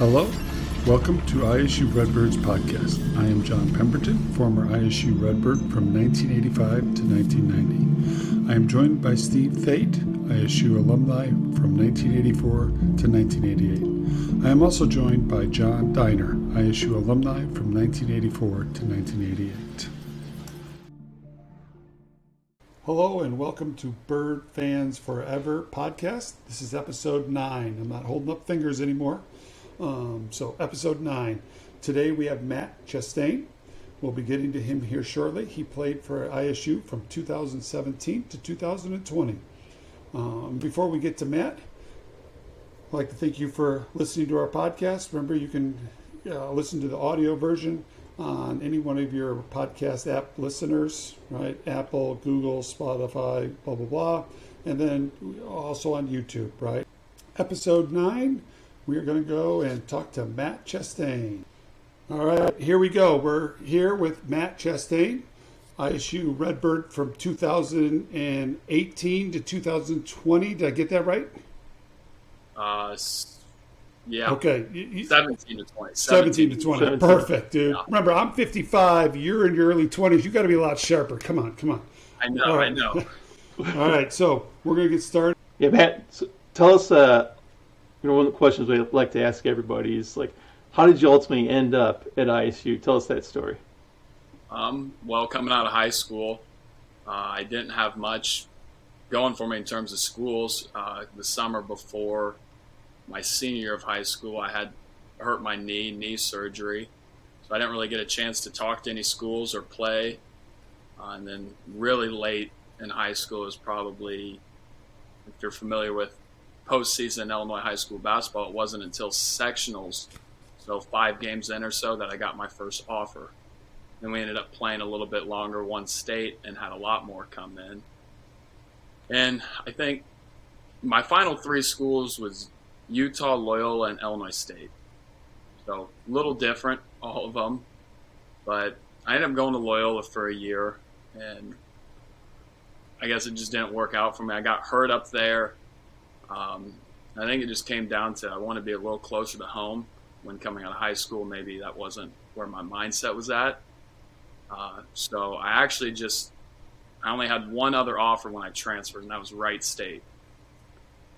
Hello, welcome to ISU Redbirds podcast. I am John Pemberton, former ISU Redbird from 1985 to 1990. I am joined by Steve Thate, ISU alumni from 1984 to 1988. I am also joined by John Diner, ISU alumni from 1984 to 1988. Hello and welcome to Bird Fans Forever podcast. This is episode nine. I'm not holding up fingers anymore. Um, so, episode nine. Today we have Matt Chastain. We'll be getting to him here shortly. He played for ISU from 2017 to 2020. Um, before we get to Matt, I'd like to thank you for listening to our podcast. Remember, you can uh, listen to the audio version on any one of your podcast app listeners, right? Apple, Google, Spotify, blah, blah, blah. And then also on YouTube, right? Episode 9, we are going to go and talk to Matt Chastain. All right, here we go. We're here with Matt Chastain, ISU Redbird from 2018 to 2020. Did I get that right? Uh, yeah. Okay. 17 to 20. 17, 17 to 20. 17. Perfect, dude. Yeah. Remember, I'm 55. You're in your early 20s. You got to be a lot sharper. Come on, come on. I know, right. I know. All right, so we're going to get started. Yeah, Matt, so tell us, uh, you know, one of the questions we like to ask everybody is like, how did you ultimately end up at ISU? Tell us that story. Um, well, coming out of high school, uh, I didn't have much going for me in terms of schools. Uh, the summer before my senior year of high school, I had hurt my knee, knee surgery. So I didn't really get a chance to talk to any schools or play. Uh, and then really late in high school is probably, if you're familiar with postseason Illinois high school basketball, it wasn't until sectionals, so five games in or so, that I got my first offer. Then we ended up playing a little bit longer, one state, and had a lot more come in. And I think my final three schools was Utah, Loyola, and Illinois State. So a little different, all of them. But I ended up going to Loyola for a year, and I guess it just didn't work out for me. I got hurt up there. Um, I think it just came down to I want to be a little closer to home when coming out of high school. Maybe that wasn't where my mindset was at. Uh, so I actually just I only had one other offer when I transferred, and that was Wright State.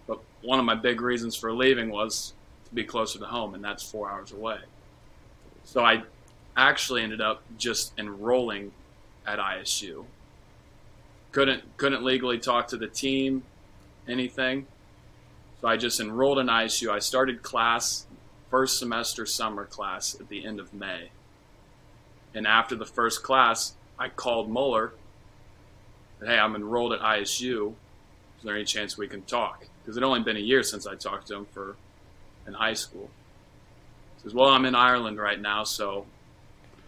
But one of my big reasons for leaving was to be closer to home, and that's four hours away. So I actually ended up just enrolling at ISU. Couldn't couldn't legally talk to the team, anything. So I just enrolled in ISU. I started class, first semester summer class at the end of May. And after the first class, I called Muller. Said, hey, I'm enrolled at ISU. Is there any chance we can talk? Because it only been a year since I talked to him for in high school. He says, well, I'm in Ireland right now, so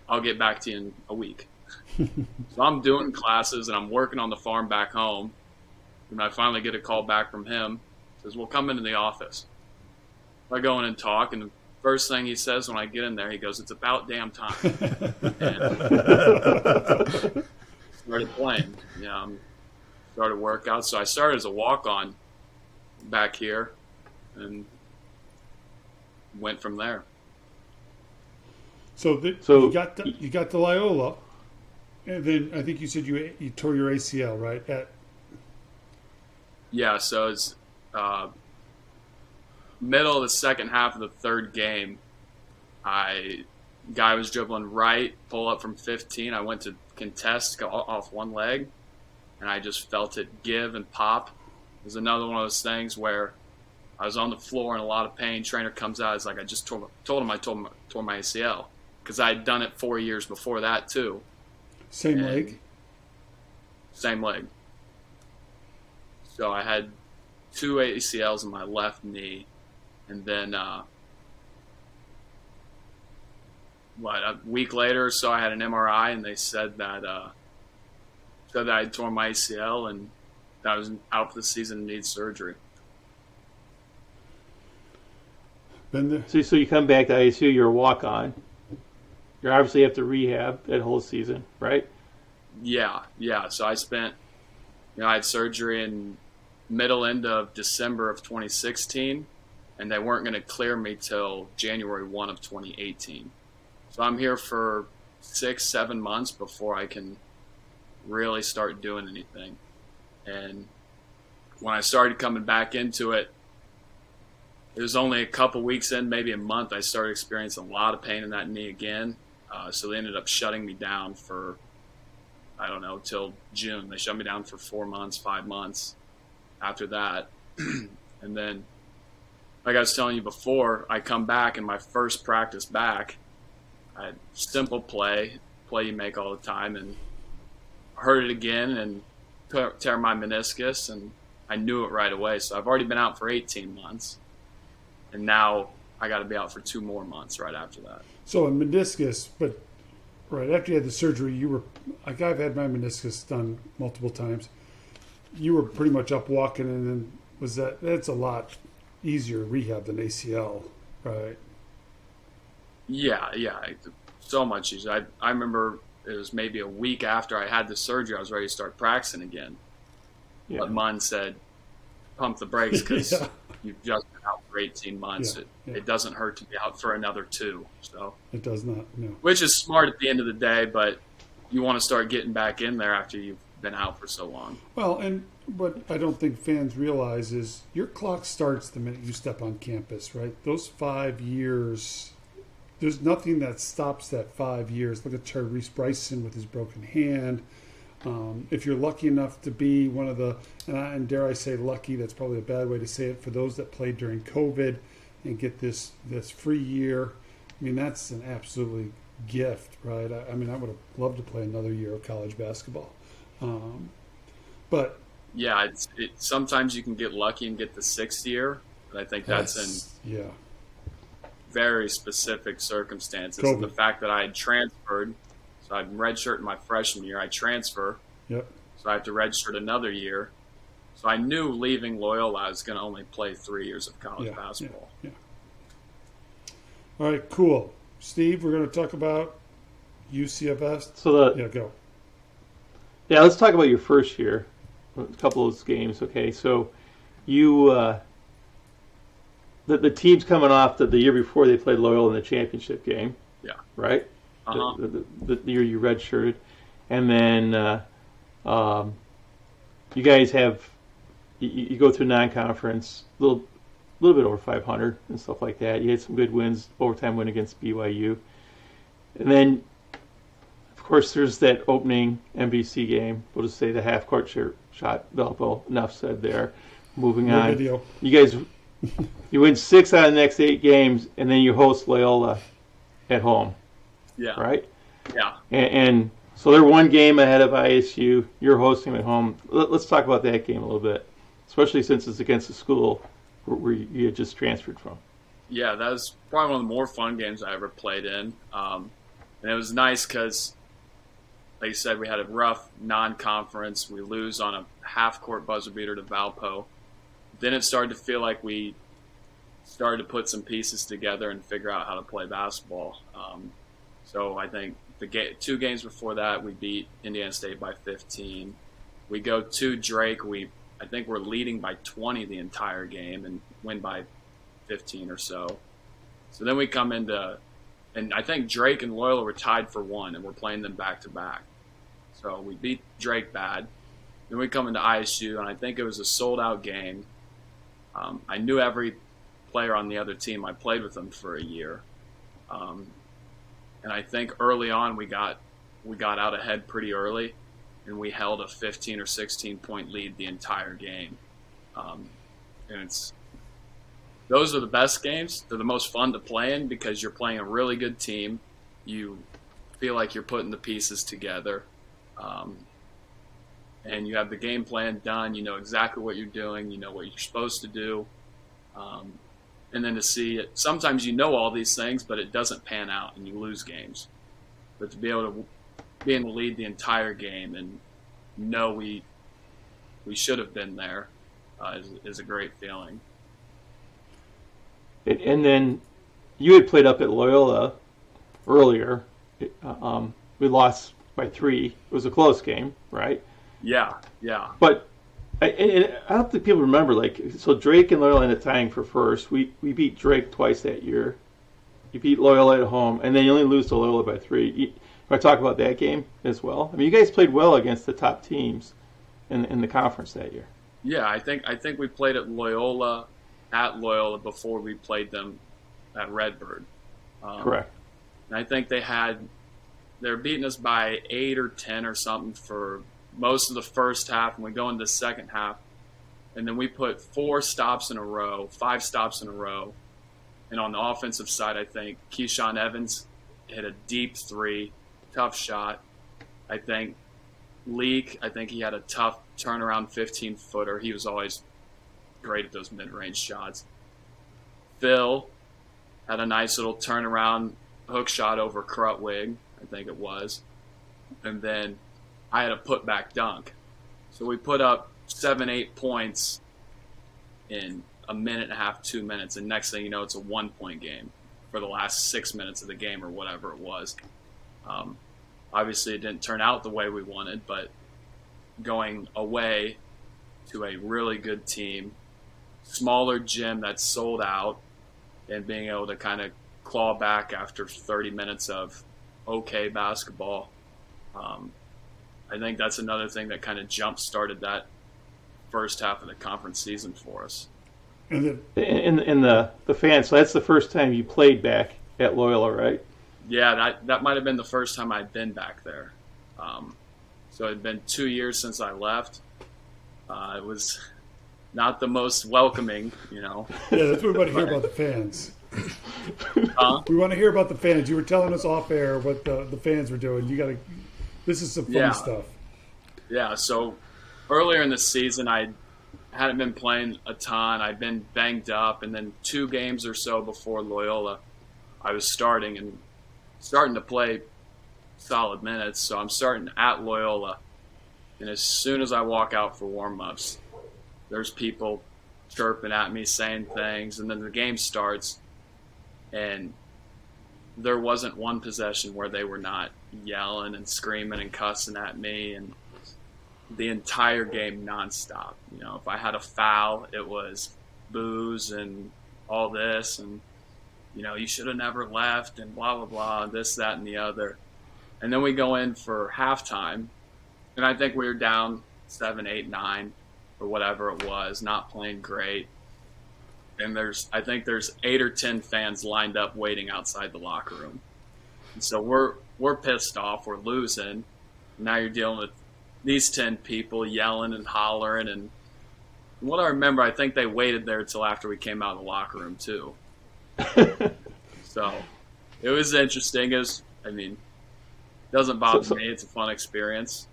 I'll get back to you in a week. so I'm doing classes and I'm working on the farm back home. And I finally get a call back from him. He says, well, come into the office. I go in and talk, and the first thing he says when I get in there, he goes, "It's about damn time." and started playing, you know, started workout. So I started as a walk-on back here, and went from there. So, the, so you got the, you got the Loyola, and then I think you said you you tore your ACL right at. Yeah, so it's uh, middle of the second half of the third game. I guy was dribbling right, pull up from 15. I went to contest off one leg, and I just felt it give and pop. It was another one of those things where I was on the floor in a lot of pain. Trainer comes out, it's like I just tore, told him I told tore my ACL because I had done it four years before that too. Same and leg. Same leg. So I had two ACLs in my left knee, and then uh, what a week later or so, I had an MRI, and they said that uh, said that I tore my ACL and that I was out for the season and need surgery. Been there. So, so you come back to ISU, you're a walk on. You're obviously have to rehab that whole season, right? Yeah, yeah. So I spent, you know, I had surgery in middle end of December of 2016, and they weren't going to clear me till January 1 of 2018. So I'm here for six, seven months before I can really start doing anything. And when I started coming back into it, it was only a couple weeks in, maybe a month, I started experiencing a lot of pain in that knee again. Uh, so they ended up shutting me down for, I don't know, till June. They shut me down for four months, five months after that. and then, like I was telling you before, I come back and my first practice back, I simple play, play you make all the time, and heard it again and tear my meniscus, and I knew it right away. So I've already been out for 18 months and now I got to be out for two more months right after that. So a meniscus, but right after you had the surgery, you were like I've had my meniscus done multiple times. You were pretty much up walking, and then was that that's a lot easier rehab than ACL, right? Yeah, yeah, so much easier. I I remember it was maybe a week after I had the surgery, I was ready to start practicing again. Yeah. But Munn said, "Pump the brakes because yeah. you've just been out for 18 months. Yeah, it, yeah. it doesn't hurt to be out for another two. So it does not. No. Which is smart at the end of the day, but you want to start getting back in there after you've been out for so long. Well, and what I don't think fans realize is your clock starts the minute you step on campus, right? Those five years, there's nothing that stops that five years. Look at Tyrese Bryson with his broken hand. Um, if you're lucky enough to be one of the, and, I, and, dare I say lucky, that's probably a bad way to say it, for those that played during COVID and get this this free year, I mean that's an absolutely gift, right? I, I mean I would have loved to play another year of college basketball, um, but yeah, it's it, sometimes you can get lucky and get the sixth year, but I think that's, that's in yeah very specific circumstances. COVID. The fact that I had transferred so I'm redshirt in my freshman year. I transfer. Yep. So I have to redshirt another year. So I knew leaving Loyola, I was going to only play three years of college yeah, basketball. Yeah, yeah. All right, cool. Steve, we're going to talk about UCFS. So the yeah, go. Yeah, let's talk about your first year. A couple of those games. Okay, so you uh, the the team's coming off the, the year before they played Loyola in the championship game. Yeah. Right uh-huh. the, the, the, year you redshirted, and then uh, um, you guys have you, you go through non-conference, a little little bit over 500 and stuff like that. You had some good wins, overtime win against BYU, and then of course there's that opening MVC game. We'll just say the half court shot. Valpo. Enough said there. Moving no on. Video. You guys, you win six out of the next eight games, and then you host Loyola at home. Yeah. Right. Yeah. And, and, so they're one game ahead of ISU. You're hosting at home. Let, us talk about that game a little bit, especially since it's against the school where, where you had just transferred from. Yeah, that was probably one of the more fun games I ever played in. Um, and it was nice because, like you said, we had a rough non-conference. We lose on a half-court buzzer beater to Valpo. Then it started to feel like we started to put some pieces together and figure out how to play basketball. Um, so I think the ga- two games before that, we beat Indiana State by 15. We go to Drake. We I think we're leading by 20 the entire game and win by 15 or so. So then we come into, and I think Drake and Loyola were tied for one, and we're playing them back to back. So we beat Drake bad. Then we come into ISU, and I think it was a sold out game. Um, I knew every player on the other team. I played with them for a year. Um, and I think early on we got we got out ahead pretty early, and we held a 15 or 16 point lead the entire game. Um, and it's those are the best games. They're the most fun to play in because you're playing a really good team. You feel like you're putting the pieces together. Um, and you have the game plan done. You know exactly what you're doing. You know what you're supposed to do. Um, and then to see it. Sometimes you know all these things, but it doesn't pan out, and you lose games. But to be able to be in the lead the entire game and know we we should have been there uh, is, is a great feeling. And then you had played up at Loyola earlier. Uh, um, we lost by three. It was a close game, right? Yeah, yeah. But I, I don't think people remember. Like, so Drake and Loyola ended up tying for first. We we beat Drake twice that year. You beat Loyola at home, and then you only lose to Loyola by three. You, I talk about that game as well. I mean, you guys played well against the top teams in in the conference that year. Yeah, I think I think we played at Loyola at Loyola before we played them at Redbird. Um, Correct. And I think they had they're beating us by eight or ten or something for most of the first half, and we go into the second half, and then we put four stops in a row, five stops in a row, and on the offensive side, I think Keyshawn Evans hit a deep three, tough shot. I think Leak, I think he had a tough turnaround 15 footer. He was always great at those mid range shots. Phil had a nice little turnaround hook shot over Krutwig, I think it was. And then I had a putback dunk. So we put up seven, eight points in a minute and a half, two minutes, and next thing you know, it's a one point game for the last six minutes of the game or whatever it was. Um, obviously, it didn't turn out the way we wanted, but going away to a really good team, smaller gym that's sold out, and being able to kind of claw back after 30 minutes of okay basketball. Um, I think that's another thing that kind of jump started that first half of the conference season for us. And in in the the fans, so that's the first time you played back at Loyola, right? Yeah, that that might have been the first time I'd been back there. Um, so it had been two years since I left. Uh, it was not the most welcoming, you know. Yeah, that's what we want to hear about the fans. Uh, we want to hear about the fans. You were telling us off air what the, the fans were doing. You got to. This is some fun yeah. stuff. Yeah. So earlier in the season, I hadn't been playing a ton. I'd been banged up, and then two games or so before Loyola, I was starting and starting to play solid minutes. So I'm starting at Loyola, and as soon as I walk out for warm-ups, there's people chirping at me, saying things, and then the game starts, and there wasn't one possession where they were not yelling and screaming and cussing at me, and the entire game nonstop. You know, if I had a foul, it was booze and all this, and you know, you should have never left, and blah blah blah, this, that, and the other. And then we go in for halftime, and I think we were down seven, eight, nine, or whatever it was, not playing great. And there's, I think there's eight or ten fans lined up waiting outside the locker room. And so we're we're pissed off, we're losing. Now you're dealing with these 10 people yelling and hollering. And what I remember, I think they waited there until after we came out of the locker room, too. so it was interesting. It was, I mean, it doesn't bother so, so, me. It's a fun experience.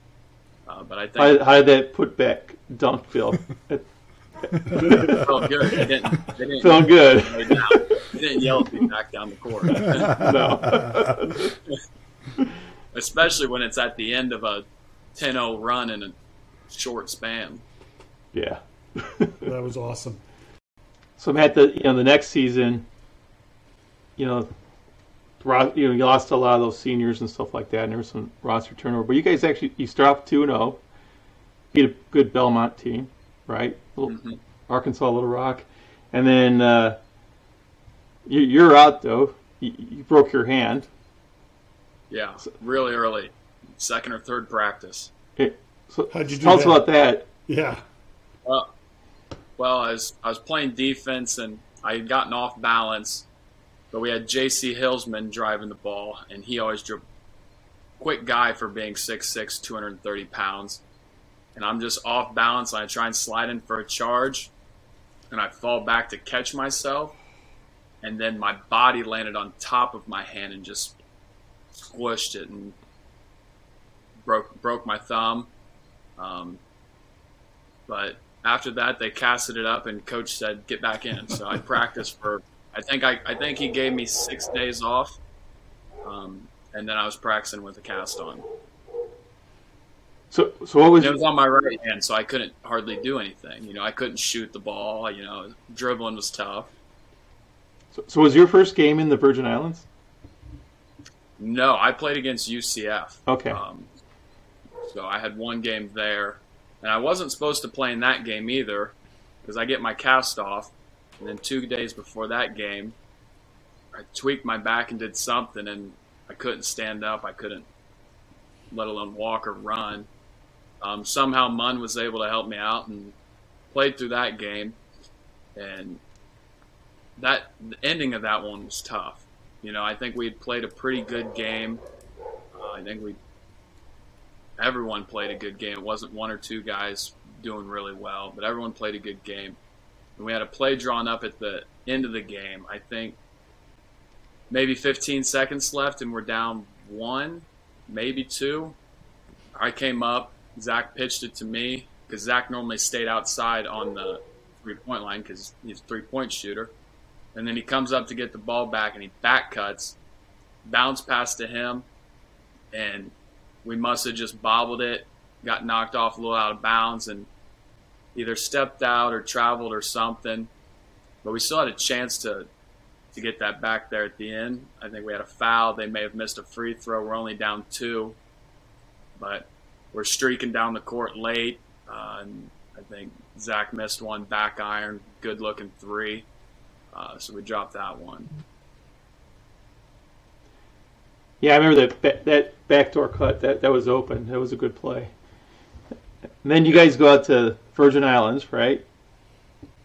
Uh, but I think. How, how did that put back dunk feel? it felt good. They didn't, they didn't felt good. They didn't yell at me back down the court. no. Especially when it's at the end of a 10-0 run in a short span. Yeah, that was awesome. So Matt, the you know the next season, you know, you know you lost a lot of those seniors and stuff like that, and there was some roster turnover. But you guys actually you start off two and zero, oh, beat a good Belmont team, right? Little, mm-hmm. Arkansas Little Rock, and then uh, you, are out though. You, you broke your hand. Yeah, really early second or third practice. Okay. So How'd you do tell that? us about that? Yeah. Well, well, I was I was playing defense and I had gotten off balance, but we had J.C. Hillsman driving the ball, and he always drew quick guy for being 6'6", 230 pounds. And I'm just off balance, and I try and slide in for a charge, and I fall back to catch myself, and then my body landed on top of my hand and just squished it, and broke broke my thumb. Um, but after that, they casted it up, and coach said, "Get back in." So I practiced for. I think I, I think he gave me six days off, um, and then I was practicing with a cast on. So, so what was? It was on my right hand, so I couldn't hardly do anything. You know, I couldn't shoot the ball. You know, dribbling was tough. So, so was your first game in the Virgin Islands? No, I played against UCF. Okay. Um, so I had one game there, And I wasn't supposed to play in that game either because I get my cast off. And then two days before that game, I tweaked my back and did something, and I couldn't stand up. I couldn't, let alone walk or run. Um, somehow Munn was able to help me out and played through that game. And that the ending of that one was tough. You know, I think we played a pretty good game. Uh, I think we everyone played a good game. It wasn't one or two guys doing really well, but everyone played a good game. And we had a play drawn up at the end of the game. I think maybe 15 seconds left, and we're down one, maybe two. I came up. Zach pitched it to me because Zach normally stayed outside on the three point line because he's a three point shooter. And then he comes up to get the ball back and he back cuts, bounce pass to him, and we must have just bobbled it, got knocked off a little out of bounds, and either stepped out or traveled or something. But we still had a chance to to get that back there at the end. I think we had a foul. They may have missed a free throw. We're only down two, but we're streaking down the court late. Uh, and I think Zach missed one back iron, good looking three. Uh, so we dropped that one. Yeah, I remember that that backdoor cut. That that was open. That was a good play. And then you guys go out to Virgin Islands, right?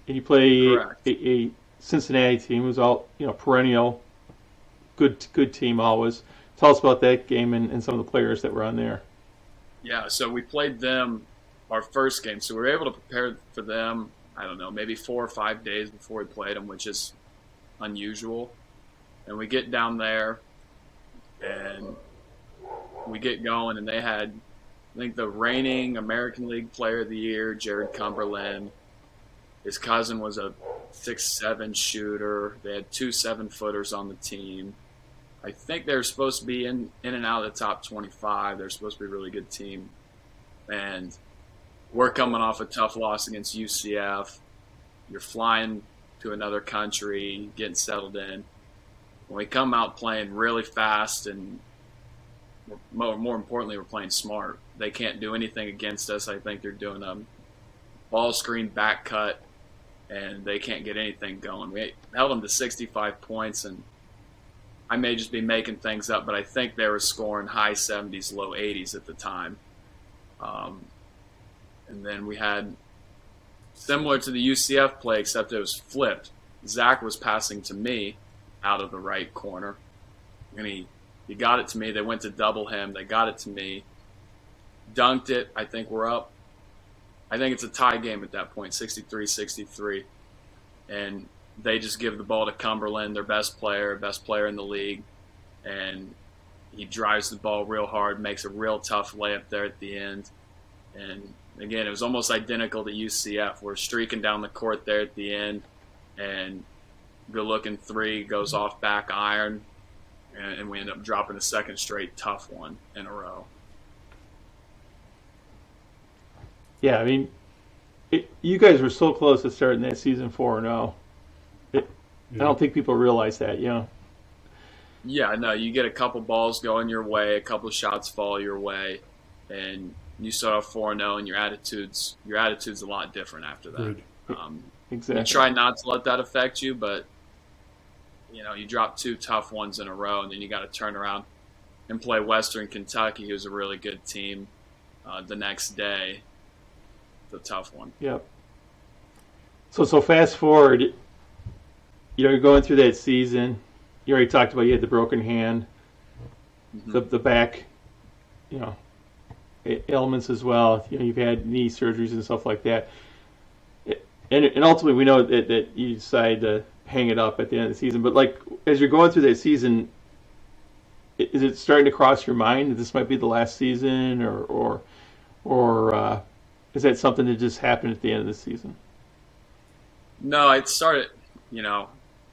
And you play a, a, Cincinnati team who's all you know perennial, good good team always. Tell us about that game and, and some of the players that were on there. Yeah, so we played them our first game, so we were able to prepare for them. I don't know, maybe four or five days before we played them, which is unusual. And we get down there, and we get going, and they had, I think, the reigning American League Player of the Year, Jarron Cumberland. His cousin was a six seven shooter. They had two seven footers on the team. I think they're supposed to be in in and out of the top twenty five. They're supposed to be a really good team, and we're coming off a tough loss against UCF. You're flying to another country, getting settled in. When we come out playing really fast and more, more importantly, we're playing smart. They can't do anything against us. I think they're doing a ball screen back cut, and they can't get anything going. We held them to 65 points, and I may just be making things up, but I think they were scoring high 70s, low 80s at the time. Um, and then we had similar to the UCF play, except it was flipped. Zach was passing to me out of the right corner, and he he got it to me. They went to double him. They got it to me. Dunked it. I think we're up. I think it's a tie game at that point, 63-63. And they just give the ball to Cumberland, their best player, best player in the league, and he drives the ball real hard, makes a real tough layup there at the end, and again, it was almost identical to UCF. We're streaking down the court there at the end, and good looking three goes off back iron, and, and we end up dropping a second straight tough one in a row. Yeah, I mean, it, you guys were so close to starting that season four and zero. Oh. I don't think people realize that, you know. Yeah, no, you get a couple balls going your way, a couple shots fall your way, and you start off four zero, and your attitudes your attitude's a lot different after that. Um, exactly. You try not to let that affect you, but you know you drop two tough ones in a row, and then you got to turn around and play Western Kentucky, who's a really good team, uh, the next day. The tough one. Yep. So so fast forward, you know you're going through that season. You already talked about you had the broken hand, mm-hmm. the the back, you know, ailments as well. You know, you've had knee surgeries and stuff like that. And, and ultimately, we know that, that you decide to hang it up at the end of the season. But like as you're going through that season, is it starting to cross your mind that this might be the last season, or or or uh, is that something that just happened at the end of the season? No, it started. You know,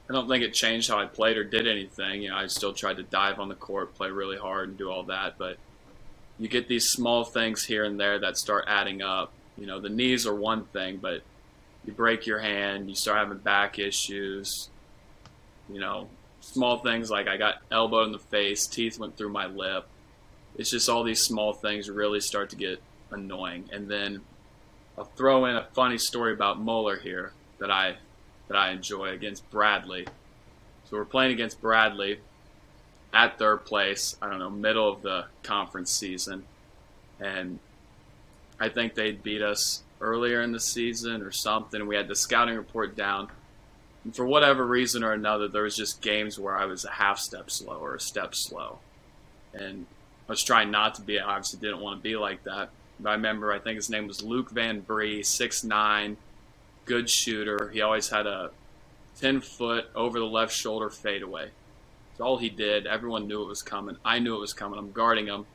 I don't think it changed how I played or did anything. You know, I still tried to dive on the court, play really hard, and do all that. But you get these small things here and there that start adding up. You know, the knees are one thing, but you break your hand, you start having back issues. You know, small things like I got elbow in the face, teeth went through my lip. It's just all these small things really start to get annoying. And then I'll throw in a funny story about Muller here that I that I enjoy against Bradley. So we're playing against Bradley at third place. I don't know, middle of the conference season, and I think they'd beat us earlier in the season or something. We had the scouting report down. And for whatever reason or another, there was just games where I was a half step slow or a step slow. And I was trying not to be. I obviously didn't want to be like that. I remember, I think his name was Luuk van Bree, six nine, good shooter. He always had a 10 foot over the left shoulder fadeaway. It's all he did. Everyone knew it was coming. I knew it was coming. I'm guarding him.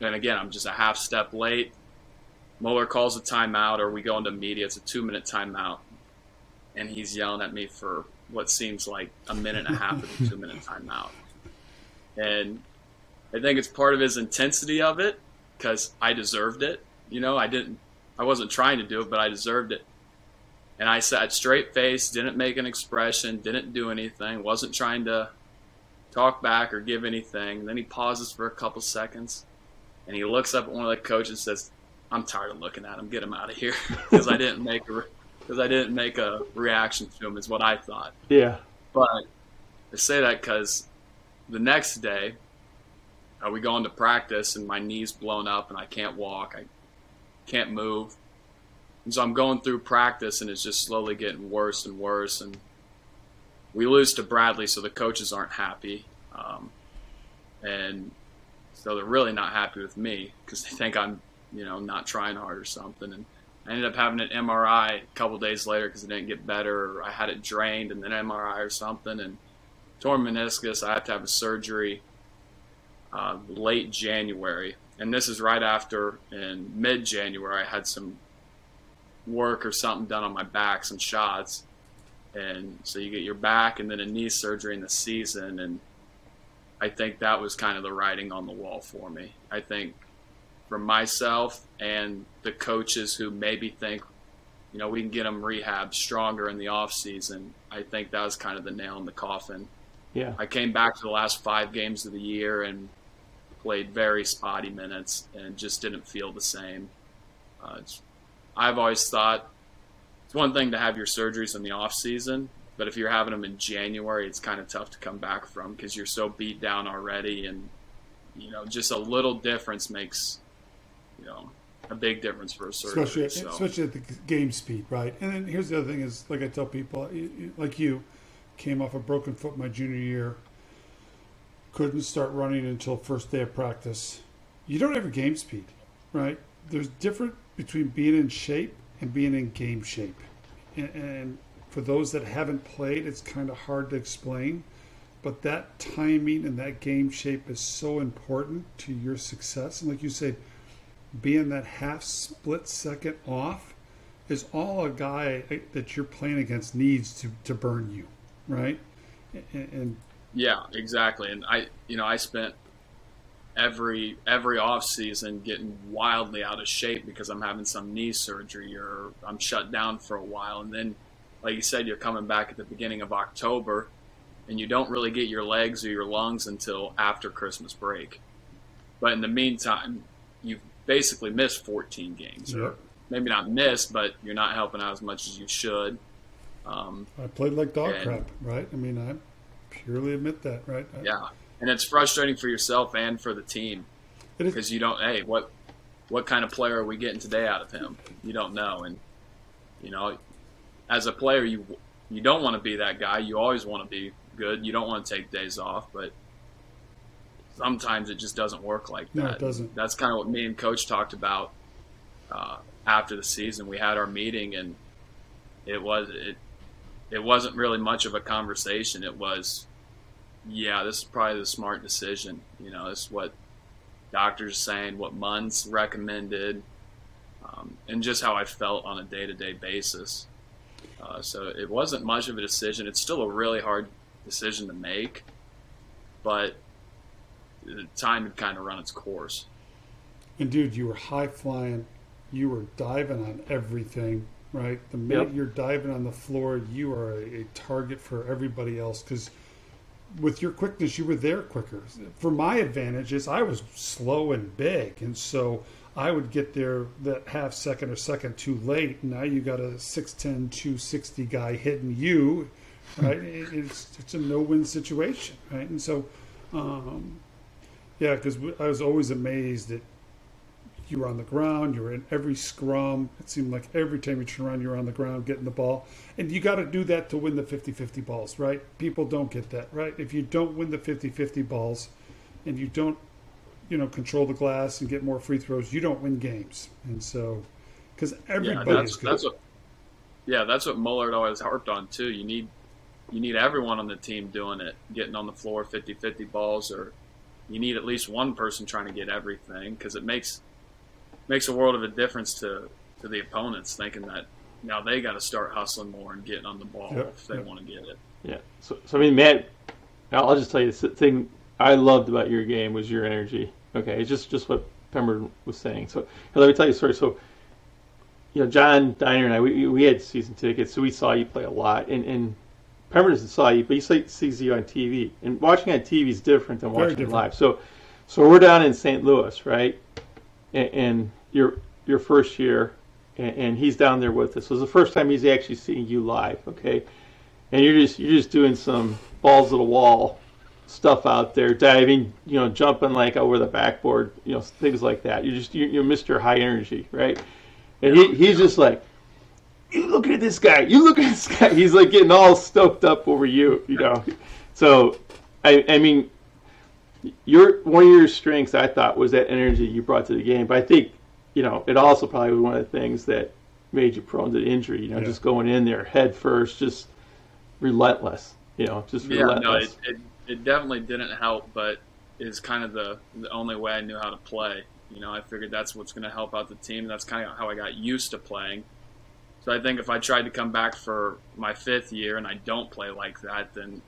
And again, I'm just a half step late. Muller calls a timeout, or we go into media. It's a two minute timeout. And he's yelling at me for what seems like a minute and a half of the two minute timeout. And I think it's part of his intensity of it because I deserved it. You know, I didn't, I wasn't trying to do it, but I deserved it. And I sat straight face, didn't make an expression, didn't do anything, wasn't trying to talk back or give anything. And then he pauses for a couple seconds and he looks up at one of the coaches and says, I'm tired of looking at him. Get him out of here because I didn't make a because I didn't make a reaction to him. Is what I thought. Yeah. But I say that because the next day we go into practice and my knee's blown up and I can't walk. I can't move. And so I'm going through practice and it's just slowly getting worse and worse. And we lose to Bradley, so the coaches aren't happy. Um, and so they're really not happy with me because they think I'm, you know, not trying hard or something. And I ended up having an MRI a couple days later because it didn't get better. I had it drained and then MRI or something. And torn meniscus, I have to have a surgery uh, late January. And this is right after in mid January, I had some work or something done on my back, some shots. And so you get your back and then a knee surgery in the season. And I think that was kind of the writing on the wall for me. I think for myself and the coaches who maybe think, you know, we can get them rehab stronger in the off season. I think that was kind of the nail in the coffin. Yeah. I came back to the last five games of the year and played very spotty minutes and just didn't feel the same. Uh, I've always thought it's one thing to have your surgeries in the off season, but if you're having them in January, it's kind of tough to come back from because you're so beat down already, and you know, just a little difference makes you know a big difference for a surgery. Especially, so. especially at the game speed, right? And then here's the other thing: is like I tell people, like you, came off a broken foot my junior year, couldn't start running until first day of practice. You don't have a game speed, right? There's different between being in shape and being in game shape, and, and for those that haven't played, it's kind of hard to explain. But that timing and that game shape is so important to your success. And like you said, being that half split second off is all a guy eh, that you're playing against needs to, to burn you, right? And, and yeah, exactly. And I, you know, I spent every every off season getting wildly out of shape because I'm having some knee surgery or I'm shut down for a while, and then, like you said, you're coming back at the beginning of October, and you don't really get your legs or your lungs until after Christmas break. But in the meantime, you've basically missed 14 games, Yep. or maybe not missed, but you're not helping out as much as you should. Um, I played like dog And- crap, right? I mean, I purely admit that, right? Yeah, and it's frustrating for yourself and for the team. Because you don't. Hey, what what kind of player are we getting today out of him? You don't know, and you know, as a player, you you don't want to be that guy. You always want to be good. You don't want to take days off, but sometimes it just doesn't work like that. No, it doesn't. That's kind of what me and Coach talked about uh, after the season. We had our meeting, and it was it it wasn't really much of a conversation. It was, yeah, this is probably the smart decision. You know, is what doctors saying, what Munns recommended, um, and just how I felt on a day to day basis. Uh, so it wasn't much of a decision. It's still a really hard decision to make, but the time had kind of run its course. And dude, you were high flying. You were diving on everything, right? The minute Yep. you're diving on the floor, you are a, a target for everybody else because with your quickness, you were there quicker. For my advantage is I was slow and big, and so I would get there that half second or second too late. Now you got a 6'10", 260 guy hitting you, right? it's it's a no win situation, right? And so, um, yeah, because I was always amazed that you were on the ground, you were in every scrum. It seemed like every time you turn around, you're on the ground getting the ball. And you got to do that to win the 50 50 balls, right? People don't get that, right? If you don't win the 50 50 balls and you don't you know control the glass and get more free throws, you don't win games. And so, because everybody yeah, that's, good. That's what, yeah, that's what Mullard always harped on too. You need you need everyone on the team doing it, getting on the floor 50-50 balls, or you need at least one person trying to get everything because it makes makes a world of a difference to to the opponents, thinking that now they got to start hustling more and getting on the ball yep, if they yep. want to get it. Yeah. So, so I mean, Matt, I'll just tell you the thing I loved about your game was your energy. Okay, it's just just what Pembroke was saying. So let me tell you a story. So you know, John Diner and I, we, we had season tickets, so we saw you play a lot. And, and Pembroke saw you, but he sees you on TV. And watching on TV is different than watching different. live. So, so we're down in St. Louis, right? And, and your your first year, and, and, he's down there with us. So it's the first time he's actually seeing you live, okay? And you're just you're just doing some balls to the wall stuff out there, diving, you know, jumping like over the backboard, you know, things like that. You just you, you're Mr. High Energy, right? And he, he's just like, you look at this guy, you look at this guy. He's like getting all stoked up over you, you know. So, I I mean, your one of your strengths I thought was that energy you brought to the game. But I think, you know, it also probably was one of the things that made you prone to injury. You know, yeah. just going in there head first, just relentless. You know, just yeah, relentless. No, it, it, it definitely didn't help, but is kind of the the only way I knew how to play. You know, I figured that's what's going to help out the team. That's kind of how I got used to playing. So I think if I tried to come back for my fifth year and I don't play like that, then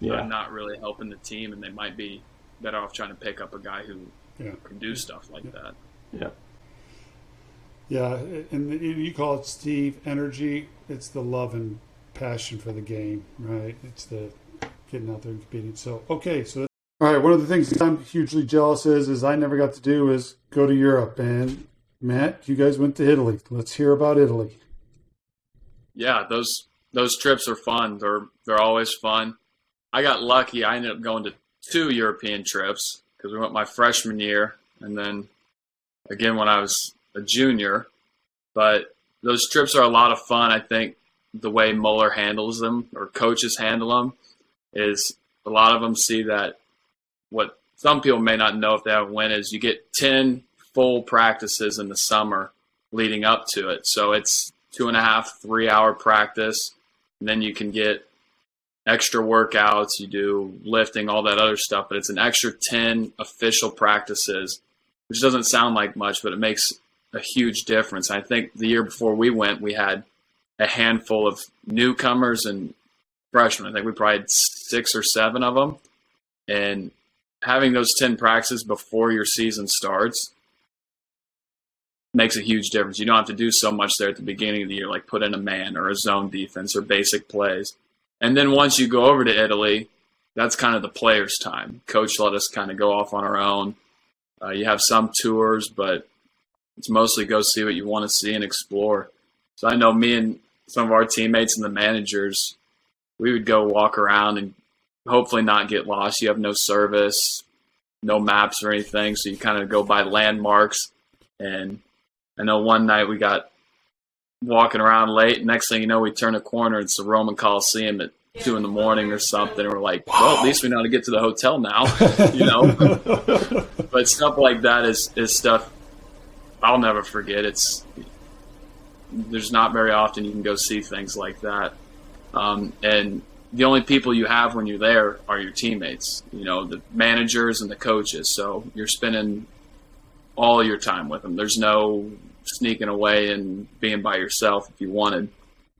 yeah. I'm not really helping the team, and they might be better off trying to pick up a guy who yeah. can do stuff like yeah. that. Yeah. Yeah, and you call it Steve energy. It's the love and passion for the game, right? It's the getting out there and competing. So okay, so all right. One of the things I'm hugely jealous is is I never got to do is go to Europe. And Matt, you guys went to Italy. Let's hear about Italy. Yeah, those those trips are fun. They're they're always fun. I got lucky. I ended up going to two European trips because we went my freshman year and then again when I was a junior. But those trips are a lot of fun. I think the way Muller handles them or coaches handle them is a lot of them see that what some people may not know if they haven't went is you get 10 full practices in the summer leading up to it. So it's two and a half, three hour practice. And then you can get extra workouts, you do lifting, all that other stuff, but it's an extra 10 official practices, which doesn't sound like much, but it makes a huge difference. I think the year before we went, we had a handful of newcomers and freshmen. I think we probably had six or seven of them. And having those 10 practices before your season starts makes a huge difference. You don't have to do so much there at the beginning of the year, like put in a man or a zone defense or basic plays. And then once you go over to Italy, that's kind of the players' time. Coach let us kind of go off on our own. Uh, you have some tours, but it's mostly go see what you want to see and explore. So I know me and some of our teammates and the managers, we would go walk around and hopefully not get lost. You have no service, no maps or anything, so you kind of go by landmarks. And I know one night we got walking around late. Next thing you know, we turn a corner. It's the Roman Coliseum at two in the morning or something. And we're like, well, at least we know how to get to the hotel now, you know. but stuff like that is is stuff I'll never forget. It's there's not very often you can go see things like that. Um, and the only people you have when you're there are your teammates, you know, the managers and the coaches. So you're spending all your time with them. There's no sneaking away and being by yourself if you wanted.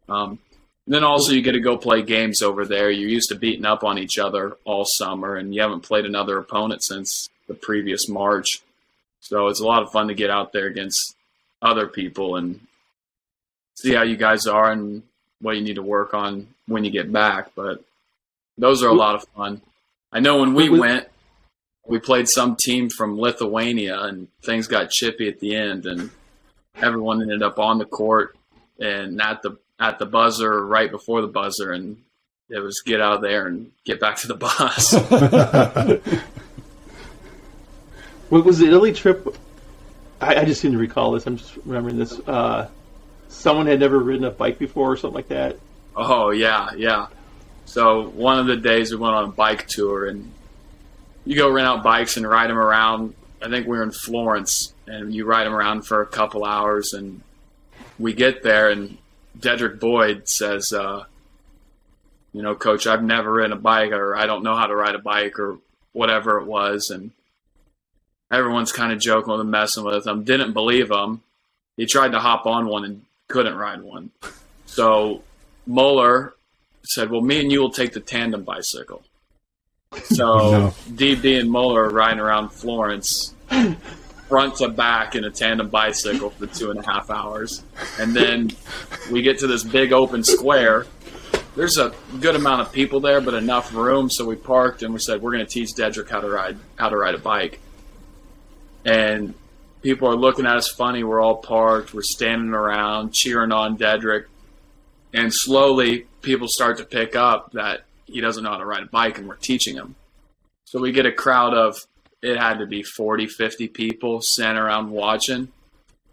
Um, then also you get to go play games over there. You're used to beating up on each other all summer, and you haven't played another opponent since the previous March. So it's a lot of fun to get out there against other people and see how you guys are and what you need to work on when you get back. But those are a lot of fun. I know when we went, we played some team from Lithuania, and things got chippy at the end, and everyone ended up on the court and at the at the buzzer right before the buzzer, and it was get out of there and get back to the bus. what was the Italy trip? I, I, just seem to recall this. I'm just remembering this. Uh, someone had never ridden a bike before, or something like that. Oh yeah, yeah. So one of the days we went on a bike tour, and you go rent out bikes and ride them around. I think we were in Florence, and you ride them around for a couple hours, and we get there, and Dedrick Boyd says, uh, "You know, Coach, I've never ridden a bike, or I don't know how to ride a bike, or whatever it was." And everyone's kind of joking with him, messing with him. Didn't believe him. He tried to hop on one and couldn't ride one. So Muller said, "Well, me and you will take the tandem bicycle." So no. DB and Muller are riding around Florence, front to back in a tandem bicycle for two and a half hours, and then we get to this big open square. There's a good amount of people there, but enough room, so we parked and we said we're going to teach Dedrick how to ride how to ride a bike. And people are looking at us funny. We're all parked. We're standing around cheering on Dedrick, and slowly people start to pick up that he doesn't know how to ride a bike and we're teaching him. So we get a crowd of, it had to be 40, 50 people sitting around watching.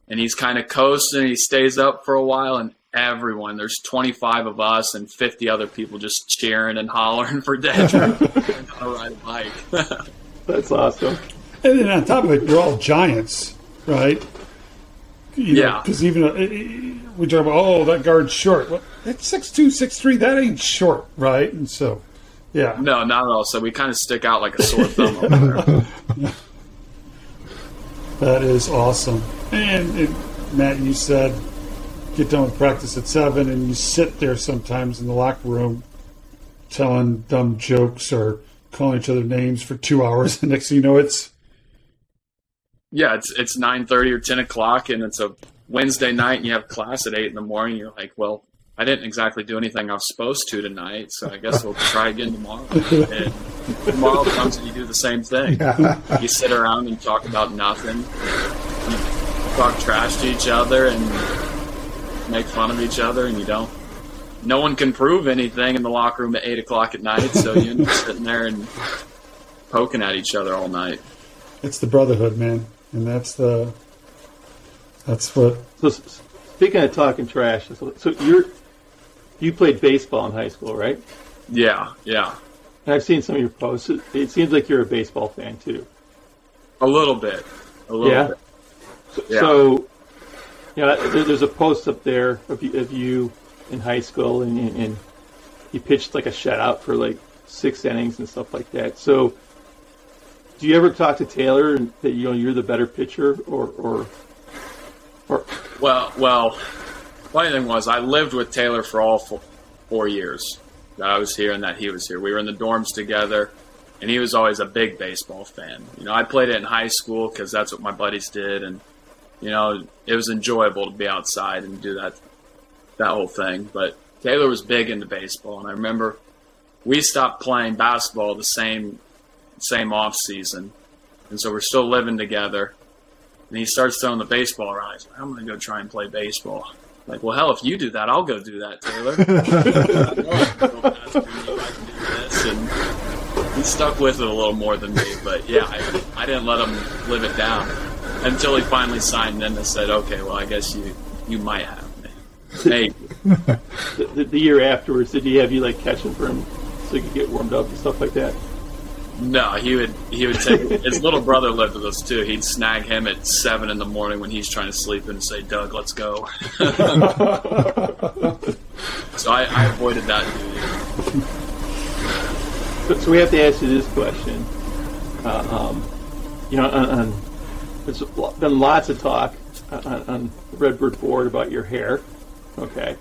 And he's kind of coasting. He stays up for a while, and everyone, there's 25 of us and 50 other people just cheering and hollering for Dedrick to ride a bike. That's awesome. And then on top of it, you're all giants, right? You yeah. Because even uh, we talk about, oh, that guard's short. Well, it's six two, six three. That ain't short, right? And so, yeah. No, not at all. So we kind of stick out like a sore thumb over there. that is awesome. And, and Matt, you said get done with practice at seven, and you sit there sometimes in the locker room telling dumb jokes or calling each other names for two hours. And next thing you know, it's yeah, it's it's nine thirty or ten o'clock, and it's a Wednesday night, and you have class at eight in the morning. You're like, well, I didn't exactly do anything I was supposed to tonight, so I guess we'll try again tomorrow. And tomorrow comes and you do the same thing. You sit around and talk about nothing. You talk trash to each other and make fun of each other, and you don't. No one can prove anything in the locker room at eight o'clock at night, so you end up sitting there and poking at each other all night. It's the brotherhood, man and that's the that's what. So speaking of talking trash, so, so you're you played baseball in high school, right? Yeah, yeah. And I've seen some of your posts. It seems like you're a baseball fan too. A little bit. A little yeah. bit. So, yeah. so you know, there's a post up there of you, of you in high school, and, and you pitched like a shutout for like six innings and stuff like that. So do you ever talk to Taylor and that you know you're the better pitcher, or or or? Well, well, funny thing was I lived with Taylor for all four, four years that I was here and that he was here. We were in the dorms together, and he was always a big baseball fan. You know, I played it in high school because that's what my buddies did, and you know, it was enjoyable to be outside and do that that whole thing. But Taylor was big into baseball, and I remember we stopped playing basketball the same same off season, and so we're still living together. And he starts throwing the baseball around. He's like, "I'm going to go try and play baseball." like, well, hell, if you do that, I'll go do that, Taylor. and he stuck with it a little more than me, but yeah, I, I didn't let him live it down until he finally signed in and said, "Okay, well, I guess you you might have me." Hey, the, the, year afterwards, did he have you like catching for him so you could get warmed up and stuff like that? No, he would he would take his little brother lived with us too. He'd snag him at seven in the morning when he's trying to sleep and say, "Doug, let's go." so I, I, avoided that So, we have to ask you this question. Uh, um, you know, on, on, there's been lots of talk on, on the Redbird board about your hair. Okay,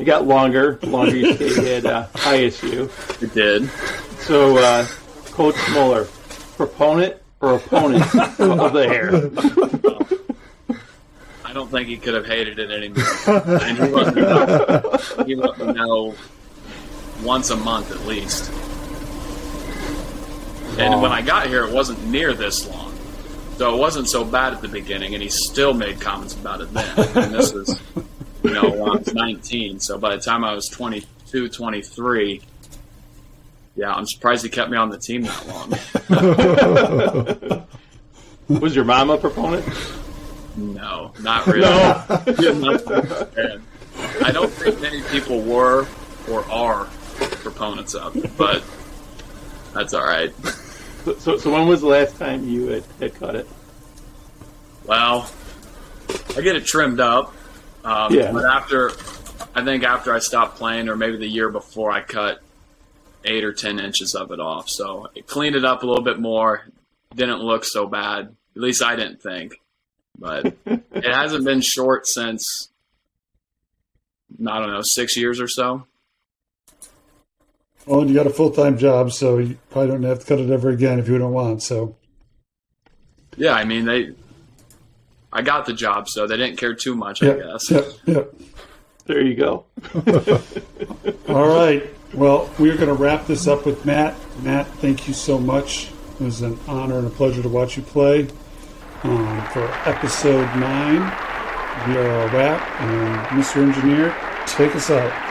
it got longer longer you stayed at uh, ISU. It did. So. Uh, Coach Muller, proponent or opponent of the hair? I don't think he could have hated it any more. And he let me know, he let me know once a month at least. And when I got here, it wasn't near this long. So it wasn't so bad at the beginning, and he still made comments about it then. And this was, you know, when I was 19. So by the time I was 22, 23, yeah, I'm surprised he kept me on the team that long. Was your mom a proponent? No, not really. No. I don't think many people were or are proponents of, it, but that's all right. So, so, when was the last time you had, had cut it? Well, I get it trimmed up. Um, Yeah. But after, I think after I stopped playing, or maybe the year before, I cut eight or ten inches of it off. So it cleaned it up a little bit more. Didn't look so bad. At least I didn't think. But it hasn't been short since, I don't know, six years or so. Well, and you got a full time job, so you probably don't have to cut it ever again if you don't want. So, Yeah, I mean, they, I got the job, so they didn't care too much, I guess. yeah, yeah. There you go. All right. Well, we're going to wrap this up with Matt. Matt, thank you so much. It was an honor and a pleasure to watch you play. Um, for episode nine, we are a wrap. And Mr. Engineer, take us out.